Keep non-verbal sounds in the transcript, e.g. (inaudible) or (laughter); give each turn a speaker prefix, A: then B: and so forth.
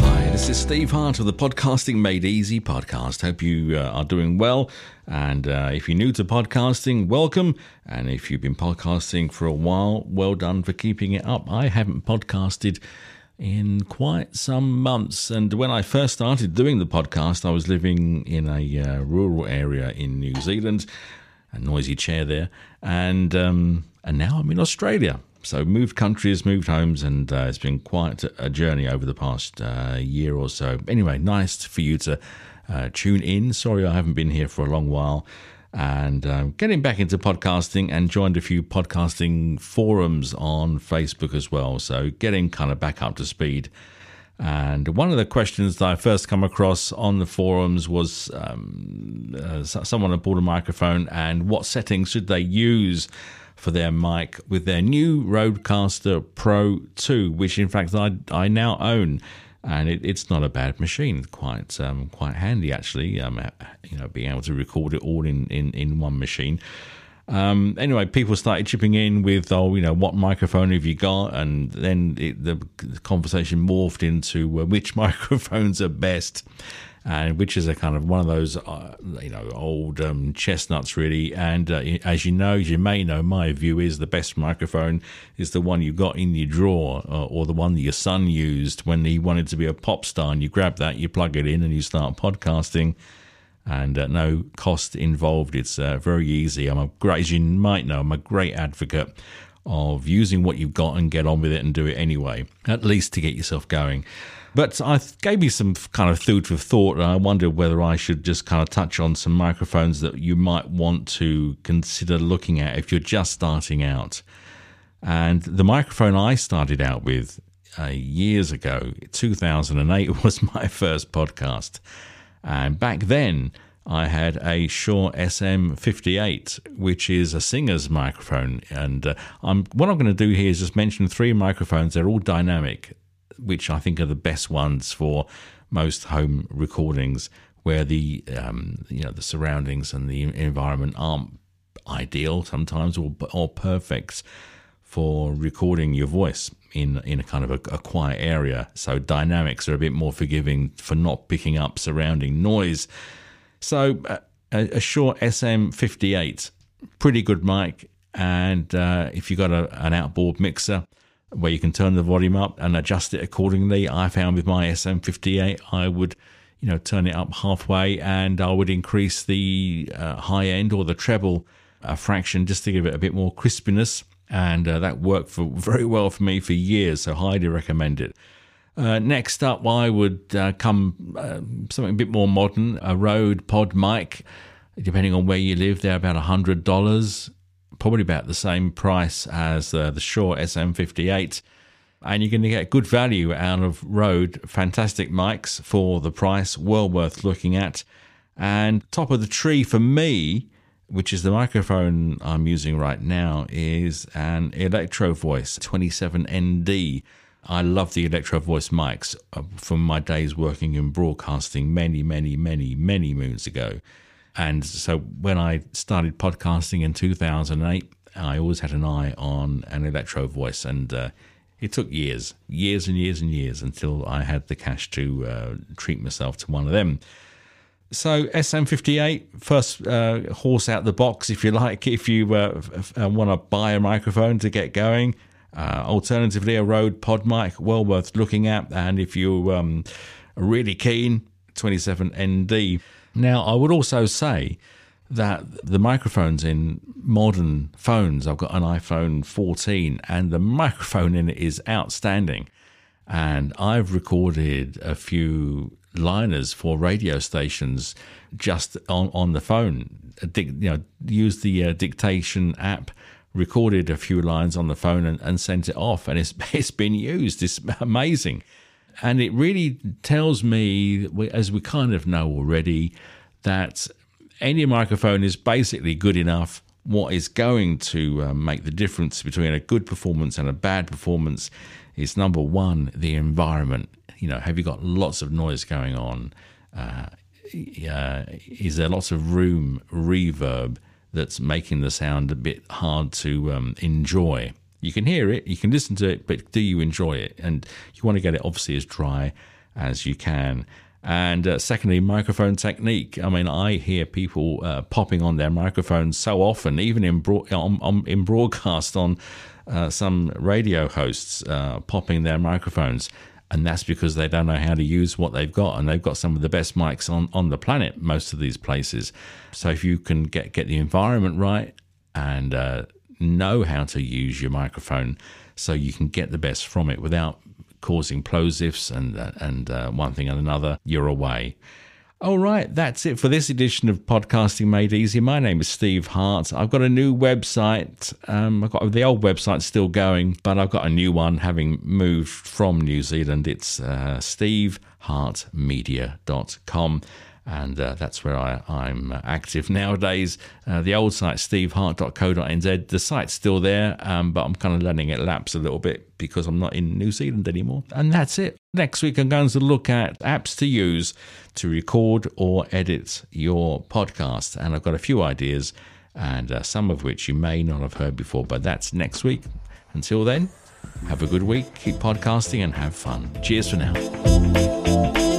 A: Hi, this is Steve Hart of the Podcasting Made Easy podcast. Hope you uh, are doing well. And uh, if you're new to podcasting, welcome. And if you've been podcasting for a while, well done for keeping it up. I haven't podcasted in quite some months. And when I first started doing the podcast, I was living in a uh, rural area in New Zealand, a noisy chair there, and um, and now I'm in Australia. So moved countries, moved homes, and uh, it's been quite a journey over the past uh, year or so. Anyway, nice for you to uh, tune in. Sorry I haven't been here for a long while and um, getting back into podcasting and joined a few podcasting forums on Facebook as well. So getting kind of back up to speed. And one of the questions that I first come across on the forums was um, uh, someone had bought a microphone and what settings should they use for their mic with their new Rodecaster Pro 2, which in fact I, I now own. And it, it's not a bad machine, quite um, quite handy actually. Um, you know, being able to record it all in, in, in one machine. Um, anyway, people started chipping in with, oh, you know, what microphone have you got? And then it, the conversation morphed into uh, which (laughs) microphones are best and which is a kind of one of those uh, you know old um, chestnuts really. And uh, as you know, as you may know, my view is the best microphone is the one you got in your drawer uh, or the one that your son used when he wanted to be a pop star. And you grab that, you plug it in, and you start podcasting. And uh, no cost involved. It's uh, very easy. I'm a great, as you might know, I'm a great advocate of using what you've got and get on with it and do it anyway, at least to get yourself going. But I gave you some kind of food for thought, and I wondered whether I should just kind of touch on some microphones that you might want to consider looking at if you're just starting out. And the microphone I started out with uh, years ago, 2008, (laughs) was my first podcast. And back then, I had a Shure SM58, which is a singer's microphone. And uh, I'm, what I'm going to do here is just mention three microphones. They're all dynamic which I think are the best ones for most home recordings, where the um, you know the surroundings and the environment aren't ideal sometimes or or perfect for recording your voice in in a kind of a, a, quiet area. So dynamics are a bit more forgiving for not picking up surrounding noise. So uh, a, a Shure SM58, pretty good mic, and uh, if you've got a, an outboard mixer where you can turn the volume up and adjust it accordingly. I found with my SM58, I would, you know, turn it up halfway and I would increase the uh, high end or the treble uh, fraction just to give it a bit more crispiness. And uh, that worked for very well for me for years, so highly recommend it. Uh, next up, I would uh, come uh, something a bit more modern, a Rode Pod mic. Depending on where you live, they're about hundred dollars probably about the same price as uh, the Shure SM58. And you're going to get good value out of Rode. Fantastic mics for the price, well worth looking at. And top of the tree for me, which is the microphone I'm using right now, is an Electro Voice 27ND. I love the Electro Voice mics uh, from my days working in broadcasting many, many, many, many moons ago. And so when I started podcasting in 2008, I always had an eye on an electro voice, and uh, it took years, years and years and years until I had the cash to uh, treat myself to one of them. So SM58, first uh, horse out the box, if you like, if you uh, uh, want to buy a microphone to get going. Uh, alternatively, a Rode Pod mic, well worth looking at. And if you um, are really keen, 27ND. Now, I would also say that the microphones in modern phones, I've got an iPhone 14, and the microphone in it is outstanding. And I've recorded a few liners for radio stations just on, on the phone. You know, use the uh, dictation app, recorded a few lines on the phone, and, and sent it off, and it's (laughs) it's been used. It's amazing. And it really tells me, as we kind of know already, that any microphone is basically good enough. What is going to uh, make the difference between a good performance and a bad performance is number one, the environment. You know, have you got lots of noise going on? Uh, uh, is there lots of room reverb that's making the sound a bit hard to um, enjoy? You can hear it, you can listen to it, but do you enjoy it? And you want to get it obviously as dry as you can. And uh, secondly, microphone technique. I mean, I hear people uh, popping on their microphones so often, even in broad, on, on, in broadcast on uh, some radio hosts uh, popping their microphones, and that's because they don't know how to use what they've got, and they've got some of the best mics on, on the planet. Most of these places. So if you can get get the environment right and uh, know how to use your microphone, so you can get the best from it without causing plosives and uh, and uh, one thing and another, you're away. All right, that's it for this edition of Podcasting Made Easy. My name is Steve Hart. I've got a new website. Um, I've got the old website still going, but I've got a new one having moved from New Zealand. It's uh, stevehartmedia.com and uh, that's where I, am active nowadays. Uh, the old site, stevehart.co.nz, the site's still there, um, but I'm kind of letting it lapse a little bit because I'm not in New Zealand anymore. And that's it. Next week, I'm going to look at apps to use to record or edit your podcast, and I've got a few ideas, and uh, some of which you may not have heard before, but that's next week. Until then, have a good week, keep podcasting, and have fun. Cheers for now.